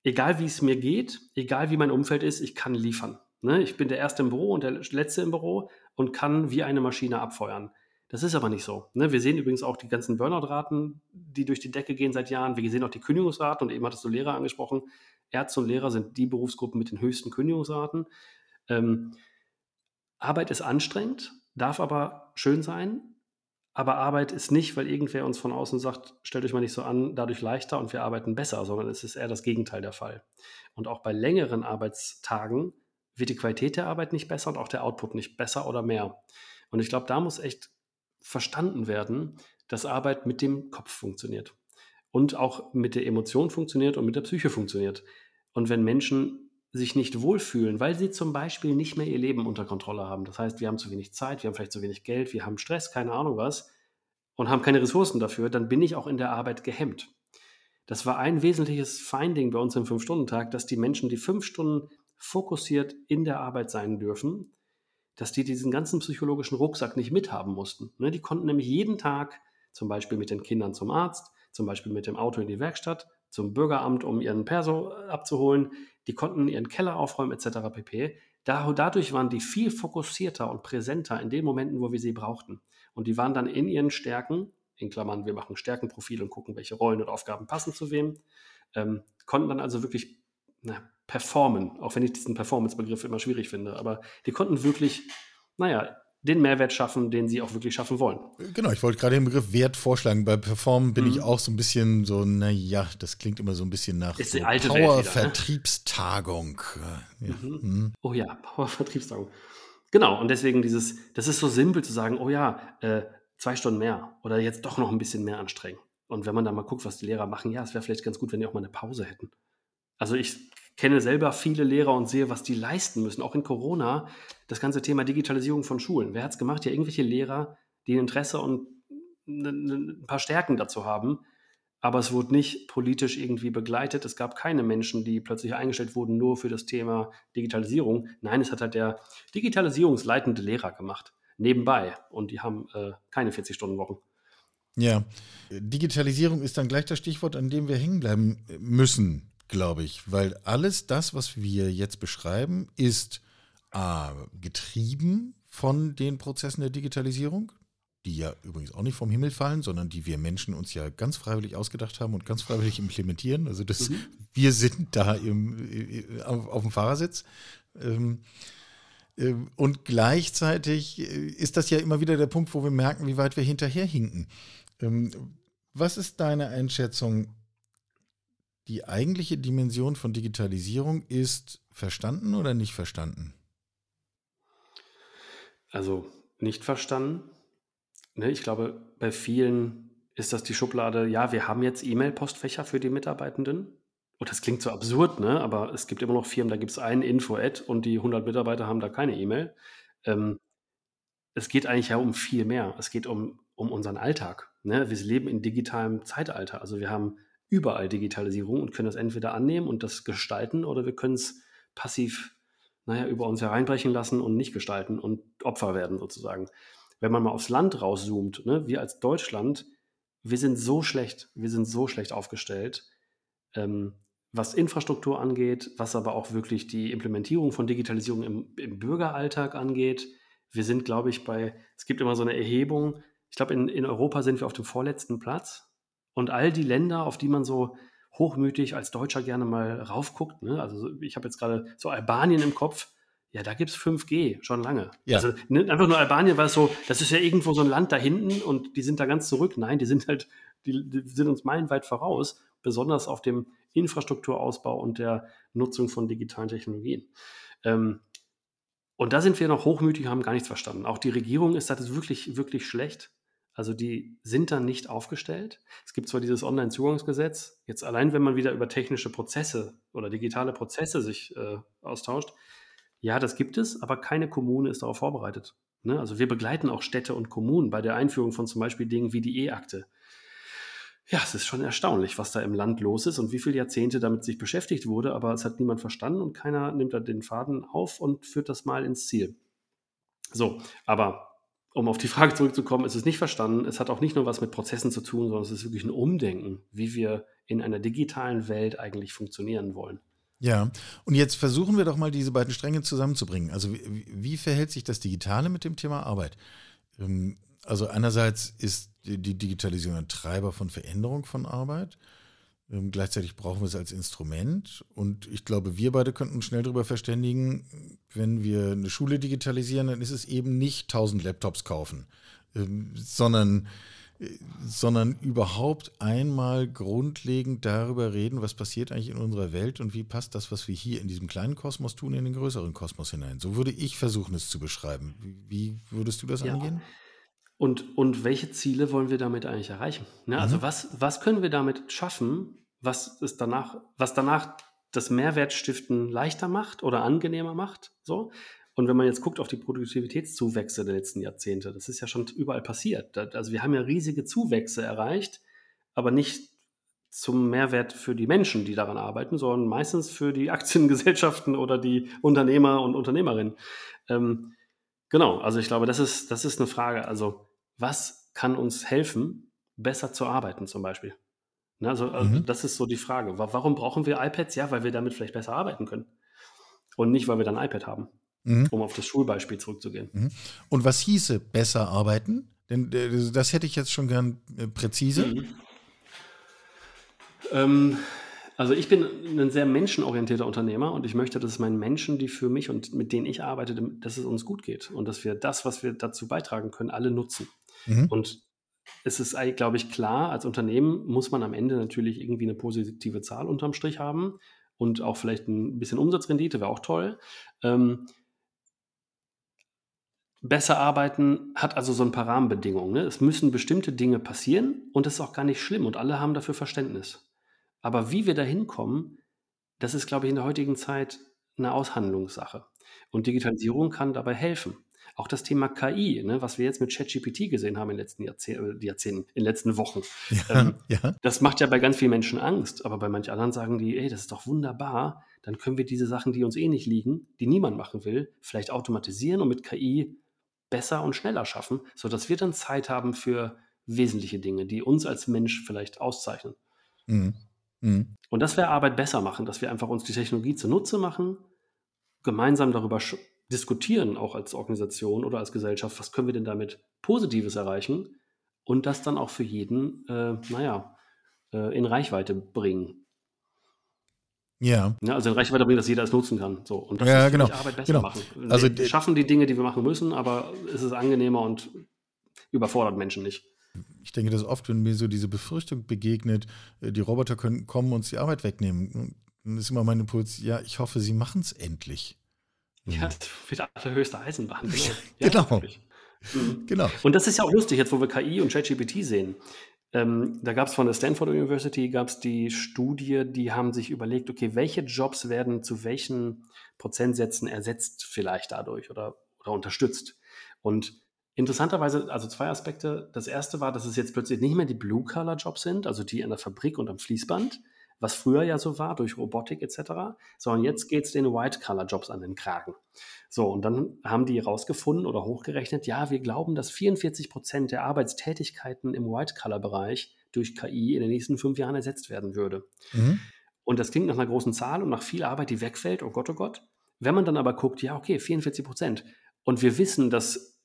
egal wie es mir geht, egal wie mein Umfeld ist, ich kann liefern. Ne? Ich bin der Erste im Büro und der Letzte im Büro und kann wie eine Maschine abfeuern. Das ist aber nicht so. Ne? Wir sehen übrigens auch die ganzen Burnout-Raten, die durch die Decke gehen seit Jahren. Wir sehen auch die Kündigungsraten und eben hattest du Lehrer angesprochen. Ärzte und Lehrer sind die Berufsgruppen mit den höchsten Kündigungsraten. Ähm, Arbeit ist anstrengend, darf aber schön sein. Aber Arbeit ist nicht, weil irgendwer uns von außen sagt, stellt euch mal nicht so an, dadurch leichter und wir arbeiten besser, sondern es ist eher das Gegenteil der Fall. Und auch bei längeren Arbeitstagen wird die Qualität der Arbeit nicht besser und auch der Output nicht besser oder mehr. Und ich glaube, da muss echt verstanden werden, dass Arbeit mit dem Kopf funktioniert und auch mit der Emotion funktioniert und mit der Psyche funktioniert. Und wenn Menschen sich nicht wohlfühlen, weil sie zum Beispiel nicht mehr ihr Leben unter Kontrolle haben. Das heißt, wir haben zu wenig Zeit, wir haben vielleicht zu wenig Geld, wir haben Stress, keine Ahnung was und haben keine Ressourcen dafür, dann bin ich auch in der Arbeit gehemmt. Das war ein wesentliches Finding bei uns im Fünf-Stunden-Tag, dass die Menschen, die fünf Stunden fokussiert in der Arbeit sein dürfen, dass die diesen ganzen psychologischen Rucksack nicht mithaben mussten. Ne, die konnten nämlich jeden Tag zum Beispiel mit den Kindern zum Arzt, zum Beispiel mit dem Auto in die Werkstatt, zum Bürgeramt, um ihren Perso abzuholen. Die konnten ihren Keller aufräumen etc. pp. dadurch waren die viel fokussierter und präsenter in den Momenten, wo wir sie brauchten. Und die waren dann in ihren Stärken, in Klammern, wir machen Stärkenprofil und gucken, welche Rollen und Aufgaben passen zu wem, ähm, konnten dann also wirklich na, performen, auch wenn ich diesen Performance-Begriff immer schwierig finde, aber die konnten wirklich, naja, den Mehrwert schaffen, den sie auch wirklich schaffen wollen. Genau, ich wollte gerade den Begriff Wert vorschlagen. Bei Performen bin mhm. ich auch so ein bisschen so, naja, das klingt immer so ein bisschen nach so ne? Power-Vertriebstagung. Ne? Ja. Mhm. Mhm. Oh ja, Power-Vertriebstagung. Genau, und deswegen dieses, das ist so simpel zu sagen, oh ja, äh, zwei Stunden mehr oder jetzt doch noch ein bisschen mehr anstrengen. Und wenn man da mal guckt, was die Lehrer machen, ja, es wäre vielleicht ganz gut, wenn die auch mal eine Pause hätten. Also ich kenne selber viele Lehrer und sehe, was die leisten müssen. Auch in Corona, das ganze Thema Digitalisierung von Schulen. Wer hat es gemacht? Ja, irgendwelche Lehrer, die Interesse und ein paar Stärken dazu haben. Aber es wurde nicht politisch irgendwie begleitet. Es gab keine Menschen, die plötzlich eingestellt wurden, nur für das Thema Digitalisierung. Nein, es hat halt der digitalisierungsleitende Lehrer gemacht, nebenbei. Und die haben äh, keine 40-Stunden-Wochen. Ja, Digitalisierung ist dann gleich das Stichwort, an dem wir hängen bleiben müssen glaube ich, weil alles das, was wir jetzt beschreiben, ist äh, getrieben von den Prozessen der Digitalisierung, die ja übrigens auch nicht vom Himmel fallen, sondern die wir Menschen uns ja ganz freiwillig ausgedacht haben und ganz freiwillig implementieren. Also das, mhm. wir sind da im, äh, auf, auf dem Fahrersitz. Ähm, äh, und gleichzeitig äh, ist das ja immer wieder der Punkt, wo wir merken, wie weit wir hinterherhinken. Ähm, was ist deine Einschätzung? Die eigentliche Dimension von Digitalisierung ist verstanden oder nicht verstanden? Also nicht verstanden. Ne, ich glaube, bei vielen ist das die Schublade, ja, wir haben jetzt E-Mail-Postfächer für die Mitarbeitenden. Und das klingt so absurd, ne? aber es gibt immer noch Firmen, da gibt es einen Info-Ad und die 100 Mitarbeiter haben da keine E-Mail. Ähm, es geht eigentlich ja um viel mehr. Es geht um, um unseren Alltag. Ne? Wir leben in digitalem Zeitalter. Also wir haben überall Digitalisierung und können das entweder annehmen und das gestalten oder wir können es passiv, naja, über uns hereinbrechen lassen und nicht gestalten und Opfer werden sozusagen. Wenn man mal aufs Land rauszoomt, ne, wir als Deutschland, wir sind so schlecht, wir sind so schlecht aufgestellt, ähm, was Infrastruktur angeht, was aber auch wirklich die Implementierung von Digitalisierung im, im Bürgeralltag angeht. Wir sind, glaube ich, bei, es gibt immer so eine Erhebung, ich glaube, in, in Europa sind wir auf dem vorletzten Platz und all die Länder, auf die man so hochmütig als Deutscher gerne mal raufguckt, ne? also ich habe jetzt gerade so Albanien im Kopf, ja, da gibt es 5G schon lange. Ja. Also ne, einfach nur Albanien, weil es so, das ist ja irgendwo so ein Land da hinten und die sind da ganz zurück. Nein, die sind halt, die, die sind uns meilenweit voraus, besonders auf dem Infrastrukturausbau und der Nutzung von digitalen Technologien. Ähm, und da sind wir noch hochmütig, haben gar nichts verstanden. Auch die Regierung ist das wirklich, wirklich schlecht. Also die sind dann nicht aufgestellt. Es gibt zwar dieses Online-Zugangsgesetz, jetzt allein wenn man wieder über technische Prozesse oder digitale Prozesse sich äh, austauscht, ja, das gibt es, aber keine Kommune ist darauf vorbereitet. Ne? Also wir begleiten auch Städte und Kommunen bei der Einführung von zum Beispiel Dingen wie die E-Akte. Ja, es ist schon erstaunlich, was da im Land los ist und wie viele Jahrzehnte damit sich beschäftigt wurde, aber es hat niemand verstanden und keiner nimmt da den Faden auf und führt das mal ins Ziel. So, aber um auf die Frage zurückzukommen, ist es nicht verstanden. Es hat auch nicht nur was mit Prozessen zu tun, sondern es ist wirklich ein Umdenken, wie wir in einer digitalen Welt eigentlich funktionieren wollen. Ja, und jetzt versuchen wir doch mal diese beiden Stränge zusammenzubringen. Also wie, wie verhält sich das Digitale mit dem Thema Arbeit? Ähm, also einerseits ist die Digitalisierung ein Treiber von Veränderung von Arbeit. Ähm, gleichzeitig brauchen wir es als Instrument. Und ich glaube, wir beide könnten schnell darüber verständigen, wenn wir eine Schule digitalisieren, dann ist es eben nicht 1000 Laptops kaufen, ähm, sondern, äh, sondern überhaupt einmal grundlegend darüber reden, was passiert eigentlich in unserer Welt und wie passt das, was wir hier in diesem kleinen Kosmos tun, in den größeren Kosmos hinein. So würde ich versuchen, es zu beschreiben. Wie würdest du das ja. angehen? Und, und welche Ziele wollen wir damit eigentlich erreichen? Ne? Also mhm. was, was können wir damit schaffen, was ist danach, was danach das Mehrwertstiften leichter macht oder angenehmer macht. So. Und wenn man jetzt guckt auf die Produktivitätszuwächse der letzten Jahrzehnte, das ist ja schon überall passiert. Also wir haben ja riesige Zuwächse erreicht, aber nicht zum Mehrwert für die Menschen, die daran arbeiten, sondern meistens für die Aktiengesellschaften oder die Unternehmer und Unternehmerinnen. Ähm, genau, also ich glaube, das ist, das ist eine Frage. Also was kann uns helfen, besser zu arbeiten zum Beispiel? Ne, also, also mhm. das ist so die Frage. Warum brauchen wir iPads? Ja, weil wir damit vielleicht besser arbeiten können. Und nicht, weil wir dann ein iPad haben. Mhm. Um auf das Schulbeispiel zurückzugehen. Mhm. Und was hieße besser arbeiten? Denn äh, das hätte ich jetzt schon gern äh, präzise. Mhm. Ähm, also ich bin ein sehr menschenorientierter Unternehmer und ich möchte, dass es meinen Menschen, die für mich und mit denen ich arbeite, dass es uns gut geht und dass wir das, was wir dazu beitragen können, alle nutzen. Mhm. Und es ist, glaube ich, klar, als Unternehmen muss man am Ende natürlich irgendwie eine positive Zahl unterm Strich haben und auch vielleicht ein bisschen Umsatzrendite wäre auch toll. Ähm, besser arbeiten hat also so ein paar Rahmenbedingungen. Ne? Es müssen bestimmte Dinge passieren und das ist auch gar nicht schlimm und alle haben dafür Verständnis. Aber wie wir da hinkommen, das ist, glaube ich, in der heutigen Zeit eine Aushandlungssache. Und Digitalisierung kann dabei helfen. Auch das Thema KI, ne, was wir jetzt mit ChatGPT gesehen haben in den letzten Jahrzehnten, äh, Jahrzehnten in den letzten Wochen, ja, ähm, ja. das macht ja bei ganz vielen Menschen Angst. Aber bei manchen anderen sagen die, ey, das ist doch wunderbar. Dann können wir diese Sachen, die uns eh nicht liegen, die niemand machen will, vielleicht automatisieren und mit KI besser und schneller schaffen, sodass wir dann Zeit haben für wesentliche Dinge, die uns als Mensch vielleicht auszeichnen. Mhm. Mhm. Und das wäre Arbeit besser machen, dass wir einfach uns die Technologie zunutze machen, gemeinsam darüber diskutieren, auch als Organisation oder als Gesellschaft, was können wir denn damit Positives erreichen und das dann auch für jeden, äh, naja, äh, in Reichweite bringen. Ja. ja. Also in Reichweite bringen, dass jeder es nutzen kann. So. Und das ja, genau. die Arbeit besser genau. machen. Wir also, schaffen die Dinge, die wir machen müssen, aber es ist angenehmer und überfordert Menschen nicht. Ich denke, dass oft, wenn mir so diese Befürchtung begegnet, äh, die Roboter können kommen und uns die Arbeit wegnehmen, dann ist immer mein Impuls, ja, ich hoffe, sie machen es endlich. Ja, das wird allerhöchste Eisenbahn. Genau. Ja, genau. Mhm. genau. Und das ist ja auch lustig, jetzt wo wir KI und ChatGPT sehen. Ähm, da gab es von der Stanford University gab's die Studie, die haben sich überlegt, okay, welche Jobs werden zu welchen Prozentsätzen ersetzt vielleicht dadurch oder, oder unterstützt. Und interessanterweise, also zwei Aspekte. Das erste war, dass es jetzt plötzlich nicht mehr die Blue-Color-Jobs sind, also die in der Fabrik und am Fließband, was früher ja so war durch Robotik etc., sondern jetzt geht es den White-Color-Jobs an den Kragen. So, und dann haben die herausgefunden oder hochgerechnet, ja, wir glauben, dass 44 Prozent der Arbeitstätigkeiten im White-Color-Bereich durch KI in den nächsten fünf Jahren ersetzt werden würde. Mhm. Und das klingt nach einer großen Zahl und nach viel Arbeit, die wegfällt, oh Gott, oh Gott. Wenn man dann aber guckt, ja, okay, 44 Prozent. Und wir wissen, dass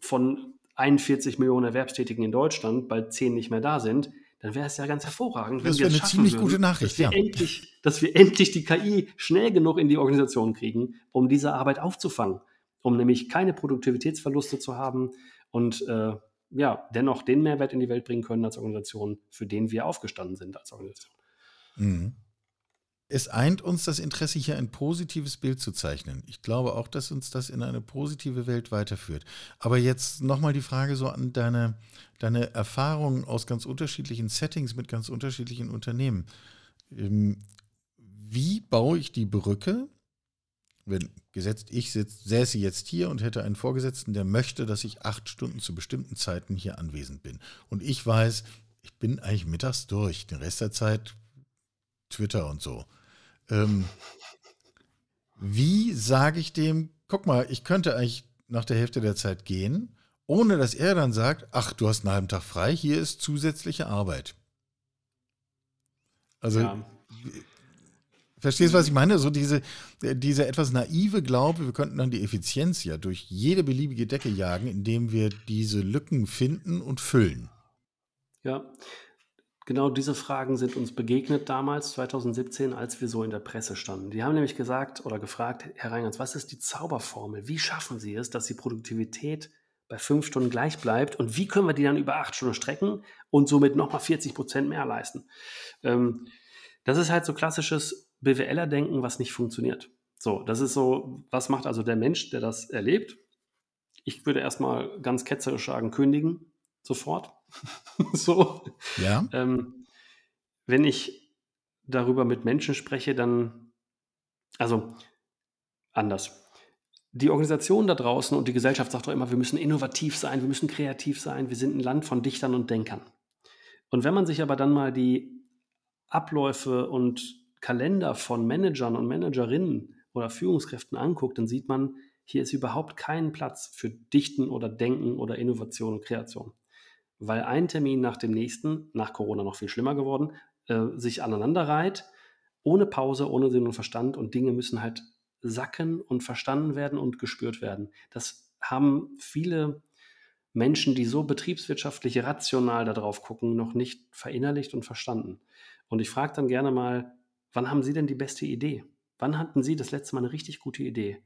von 41 Millionen Erwerbstätigen in Deutschland bald 10 nicht mehr da sind, dann wäre es ja ganz hervorragend. Das wäre eine ziemlich würden, gute Nachricht, dass wir, ja. endlich, dass wir endlich die KI schnell genug in die Organisation kriegen, um diese Arbeit aufzufangen, um nämlich keine Produktivitätsverluste zu haben und äh, ja, dennoch den Mehrwert in die Welt bringen können als Organisation, für den wir aufgestanden sind als Organisation. Mhm. Es eint uns das Interesse, hier ein positives Bild zu zeichnen. Ich glaube auch, dass uns das in eine positive Welt weiterführt. Aber jetzt nochmal die Frage so an deine, deine Erfahrungen aus ganz unterschiedlichen Settings mit ganz unterschiedlichen Unternehmen. Ähm, wie baue ich die Brücke, wenn gesetzt ich sitz, säße jetzt hier und hätte einen Vorgesetzten, der möchte, dass ich acht Stunden zu bestimmten Zeiten hier anwesend bin. Und ich weiß, ich bin eigentlich mittags durch. Den Rest der Zeit Twitter und so. Ähm, wie sage ich dem, guck mal, ich könnte eigentlich nach der Hälfte der Zeit gehen, ohne dass er dann sagt, ach, du hast einen halben Tag frei, hier ist zusätzliche Arbeit. Also, ja. verstehst du, was ich meine? So diese, diese etwas naive Glaube, wir könnten dann die Effizienz ja durch jede beliebige Decke jagen, indem wir diese Lücken finden und füllen. Ja, Genau diese Fragen sind uns begegnet damals, 2017, als wir so in der Presse standen. Die haben nämlich gesagt oder gefragt, Herr Reingers, was ist die Zauberformel? Wie schaffen Sie es, dass die Produktivität bei fünf Stunden gleich bleibt und wie können wir die dann über acht Stunden strecken und somit nochmal 40 Prozent mehr leisten? Ähm, das ist halt so klassisches BWLer-Denken, was nicht funktioniert. So, das ist so, was macht also der Mensch, der das erlebt? Ich würde erstmal ganz ketzerisch sagen, kündigen, sofort. so. Ja. Ähm, wenn ich darüber mit Menschen spreche, dann, also anders. Die Organisation da draußen und die Gesellschaft sagt doch immer, wir müssen innovativ sein, wir müssen kreativ sein, wir sind ein Land von Dichtern und Denkern. Und wenn man sich aber dann mal die Abläufe und Kalender von Managern und Managerinnen oder Führungskräften anguckt, dann sieht man, hier ist überhaupt kein Platz für Dichten oder Denken oder Innovation und Kreation. Weil ein Termin nach dem nächsten, nach Corona noch viel schlimmer geworden, äh, sich aneinanderreiht, ohne Pause, ohne Sinn und Verstand und Dinge müssen halt sacken und verstanden werden und gespürt werden. Das haben viele Menschen, die so betriebswirtschaftlich rational darauf gucken, noch nicht verinnerlicht und verstanden. Und ich frage dann gerne mal, wann haben Sie denn die beste Idee? Wann hatten Sie das letzte Mal eine richtig gute Idee?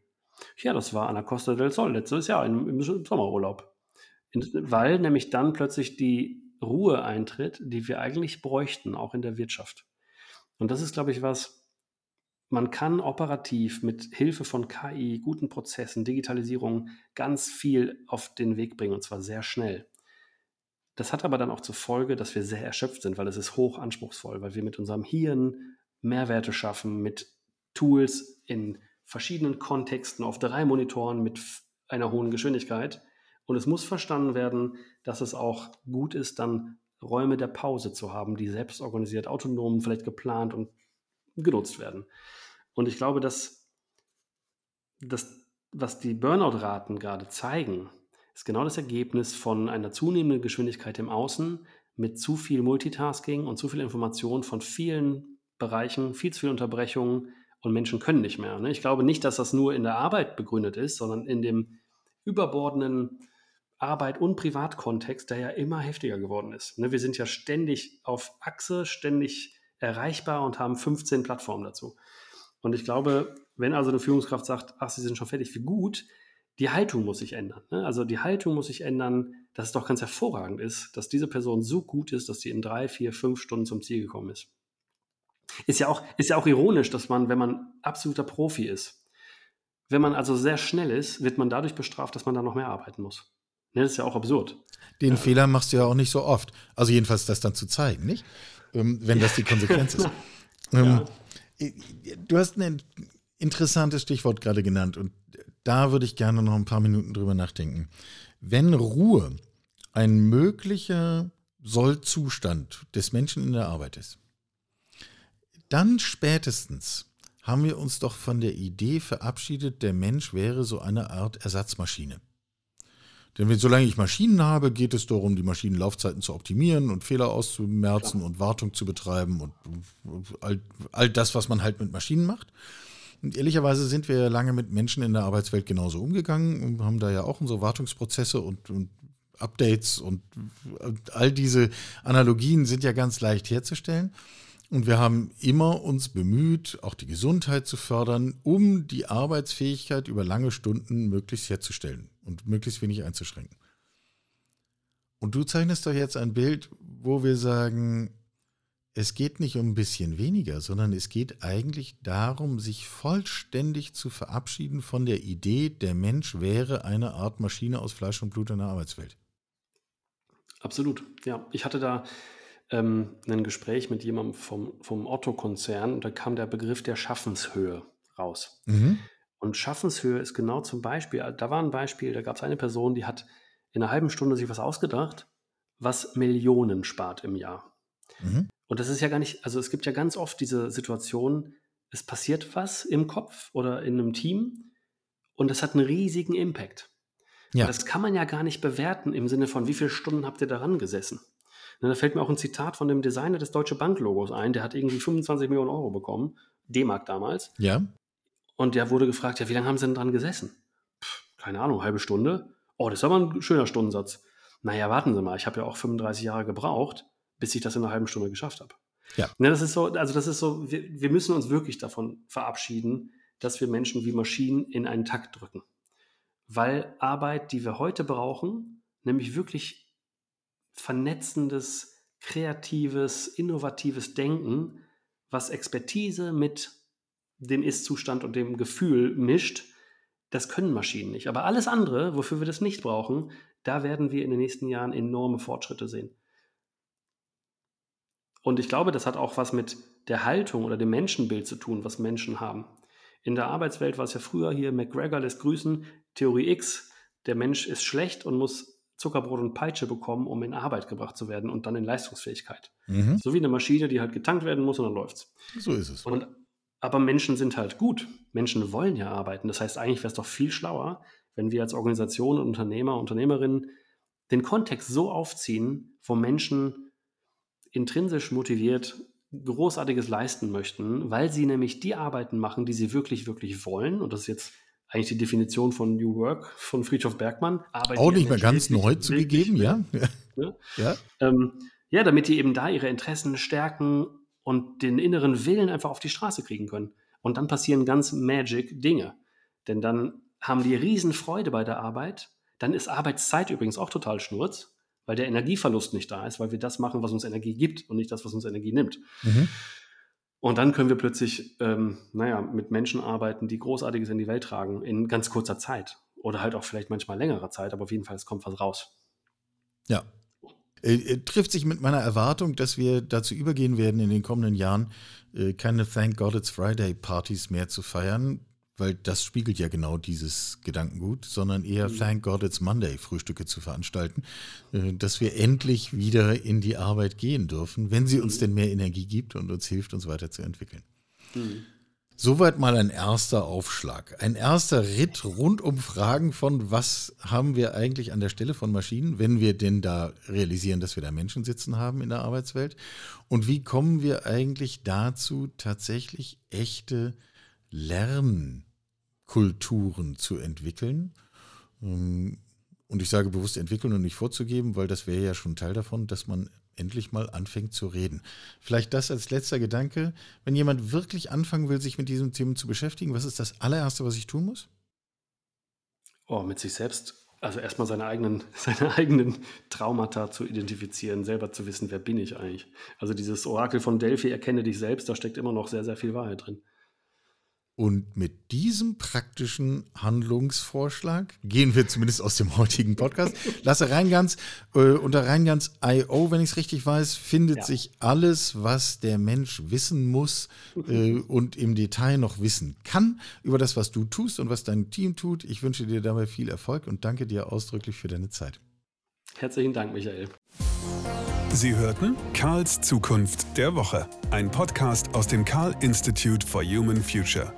Ja, das war an der Costa del Sol letztes Jahr im, im Sommerurlaub. Weil nämlich dann plötzlich die Ruhe eintritt, die wir eigentlich bräuchten, auch in der Wirtschaft. Und das ist, glaube ich, was, man kann operativ mit Hilfe von KI, guten Prozessen, Digitalisierung ganz viel auf den Weg bringen und zwar sehr schnell. Das hat aber dann auch zur Folge, dass wir sehr erschöpft sind, weil es ist hoch anspruchsvoll, weil wir mit unserem Hirn Mehrwerte schaffen, mit Tools in verschiedenen Kontexten auf drei Monitoren mit einer hohen Geschwindigkeit. Und es muss verstanden werden, dass es auch gut ist, dann Räume der Pause zu haben, die selbst organisiert, autonom, vielleicht geplant und genutzt werden. Und ich glaube, dass das, was die Burnout-Raten gerade zeigen, ist genau das Ergebnis von einer zunehmenden Geschwindigkeit im Außen mit zu viel Multitasking und zu viel Information von vielen Bereichen, viel zu viel Unterbrechungen und Menschen können nicht mehr. Ne? Ich glaube nicht, dass das nur in der Arbeit begründet ist, sondern in dem überbordenden Arbeit- und Privatkontext, der ja immer heftiger geworden ist. Ne? Wir sind ja ständig auf Achse, ständig erreichbar und haben 15 Plattformen dazu. Und ich glaube, wenn also eine Führungskraft sagt, ach, Sie sind schon fertig, wie gut, die Haltung muss sich ändern. Ne? Also die Haltung muss sich ändern, dass es doch ganz hervorragend ist, dass diese Person so gut ist, dass sie in drei, vier, fünf Stunden zum Ziel gekommen ist. Ist ja auch, ist ja auch ironisch, dass man, wenn man absoluter Profi ist, wenn man also sehr schnell ist, wird man dadurch bestraft, dass man da noch mehr arbeiten muss. Ne, das ist ja auch absurd. Den ja. Fehler machst du ja auch nicht so oft. Also jedenfalls das dann zu zeigen, nicht? Ähm, wenn das die Konsequenz ist. Ähm, du hast ein interessantes Stichwort gerade genannt und da würde ich gerne noch ein paar Minuten drüber nachdenken. Wenn Ruhe ein möglicher Sollzustand des Menschen in der Arbeit ist, dann spätestens haben wir uns doch von der Idee verabschiedet, der Mensch wäre so eine Art Ersatzmaschine. Denn wenn, solange ich Maschinen habe, geht es darum, die Maschinenlaufzeiten zu optimieren und Fehler auszumerzen und Wartung zu betreiben und all, all das, was man halt mit Maschinen macht. Und ehrlicherweise sind wir ja lange mit Menschen in der Arbeitswelt genauso umgegangen und haben da ja auch unsere Wartungsprozesse und, und Updates und all diese Analogien sind ja ganz leicht herzustellen. Und wir haben immer uns bemüht, auch die Gesundheit zu fördern, um die Arbeitsfähigkeit über lange Stunden möglichst herzustellen und möglichst wenig einzuschränken. Und du zeichnest doch jetzt ein Bild, wo wir sagen, es geht nicht um ein bisschen weniger, sondern es geht eigentlich darum, sich vollständig zu verabschieden von der Idee, der Mensch wäre eine Art Maschine aus Fleisch und Blut in der Arbeitswelt. Absolut, ja. Ich hatte da ähm, ein Gespräch mit jemandem vom, vom Otto-Konzern und da kam der Begriff der Schaffenshöhe raus. Mhm. Und Schaffenshöhe ist genau zum Beispiel, da war ein Beispiel, da gab es eine Person, die hat in einer halben Stunde sich was ausgedacht, was Millionen spart im Jahr. Mhm. Und das ist ja gar nicht, also es gibt ja ganz oft diese Situation, es passiert was im Kopf oder in einem Team und das hat einen riesigen Impact. Ja. Das kann man ja gar nicht bewerten im Sinne von, wie viele Stunden habt ihr daran gesessen? Und da fällt mir auch ein Zitat von dem Designer des Deutsche Bank-Logos ein, der hat irgendwie 25 Millionen Euro bekommen, D-Mark damals. Ja. Und der wurde gefragt, ja, wie lange haben sie denn dran gesessen? Pff, keine Ahnung, halbe Stunde. Oh, das ist aber ein schöner Stundensatz. Naja, warten Sie mal, ich habe ja auch 35 Jahre gebraucht bis ich das in einer halben Stunde geschafft habe. Ja. Ne, das ist so, also das ist so, wir, wir müssen uns wirklich davon verabschieden, dass wir Menschen wie Maschinen in einen Takt drücken. Weil Arbeit, die wir heute brauchen, nämlich wirklich vernetzendes, kreatives, innovatives Denken, was Expertise mit dem Ist-Zustand und dem Gefühl mischt, das können Maschinen nicht. Aber alles andere, wofür wir das nicht brauchen, da werden wir in den nächsten Jahren enorme Fortschritte sehen. Und ich glaube, das hat auch was mit der Haltung oder dem Menschenbild zu tun, was Menschen haben. In der Arbeitswelt war es ja früher hier, McGregor lässt grüßen, Theorie X, der Mensch ist schlecht und muss Zuckerbrot und Peitsche bekommen, um in Arbeit gebracht zu werden und dann in Leistungsfähigkeit. Mhm. So wie eine Maschine, die halt getankt werden muss und dann läuft's. So ist es. Und, aber Menschen sind halt gut. Menschen wollen ja arbeiten. Das heißt, eigentlich wäre es doch viel schlauer, wenn wir als Organisation, Unternehmer, Unternehmerinnen den Kontext so aufziehen, wo Menschen intrinsisch motiviert Großartiges leisten möchten, weil sie nämlich die Arbeiten machen, die sie wirklich, wirklich wollen. Und das ist jetzt eigentlich die Definition von New Work von Friedhof Bergmann. Arbeit, Auch nicht mehr ganz neu zugegeben, ja. Ja. Ja. Ähm, ja, damit die eben da ihre Interessen stärken und den inneren Willen einfach auf die Straße kriegen können. Und dann passieren ganz magic Dinge. Denn dann haben die Riesenfreude bei der Arbeit. Dann ist Arbeitszeit übrigens auch total schnurz weil der Energieverlust nicht da ist, weil wir das machen, was uns Energie gibt und nicht das, was uns Energie nimmt. Mhm. Und dann können wir plötzlich, ähm, naja, mit Menschen arbeiten, die Großartiges in die Welt tragen, in ganz kurzer Zeit. Oder halt auch vielleicht manchmal längerer Zeit, aber auf jeden Fall, es kommt was raus. Ja. Äh, äh, trifft sich mit meiner Erwartung, dass wir dazu übergehen werden, in den kommenden Jahren äh, keine Thank God It's Friday Partys mehr zu feiern, weil das spiegelt ja genau dieses Gedankengut, sondern eher mhm. Thank God It's Monday Frühstücke zu veranstalten, äh, dass wir endlich wieder in die Arbeit gehen dürfen, wenn sie uns mhm. denn mehr Energie gibt und uns hilft, uns weiterzuentwickeln. Mhm. Soweit mal ein erster Aufschlag. Ein erster Ritt rund um Fragen von, was haben wir eigentlich an der Stelle von Maschinen, wenn wir denn da realisieren, dass wir da Menschen sitzen haben in der Arbeitswelt. Und wie kommen wir eigentlich dazu, tatsächlich echte Lernkulturen zu entwickeln. Ähm, und ich sage bewusst entwickeln und nicht vorzugeben, weil das wäre ja schon Teil davon, dass man endlich mal anfängt zu reden. Vielleicht das als letzter Gedanke. Wenn jemand wirklich anfangen will, sich mit diesem Thema zu beschäftigen, was ist das allererste, was ich tun muss? Oh, mit sich selbst. Also erstmal seine eigenen, seine eigenen Traumata zu identifizieren, selber zu wissen, wer bin ich eigentlich. Also dieses Orakel von Delphi, erkenne dich selbst, da steckt immer noch sehr, sehr viel Wahrheit drin. Und mit diesem praktischen Handlungsvorschlag gehen wir zumindest aus dem heutigen Podcast. Lasse Reingans, äh, unter Reingans.io, wenn ich es richtig weiß, findet ja. sich alles, was der Mensch wissen muss äh, und im Detail noch wissen kann über das, was du tust und was dein Team tut. Ich wünsche dir dabei viel Erfolg und danke dir ausdrücklich für deine Zeit. Herzlichen Dank, Michael. Sie hörten Karls Zukunft der Woche, ein Podcast aus dem Karl Institute for Human Future.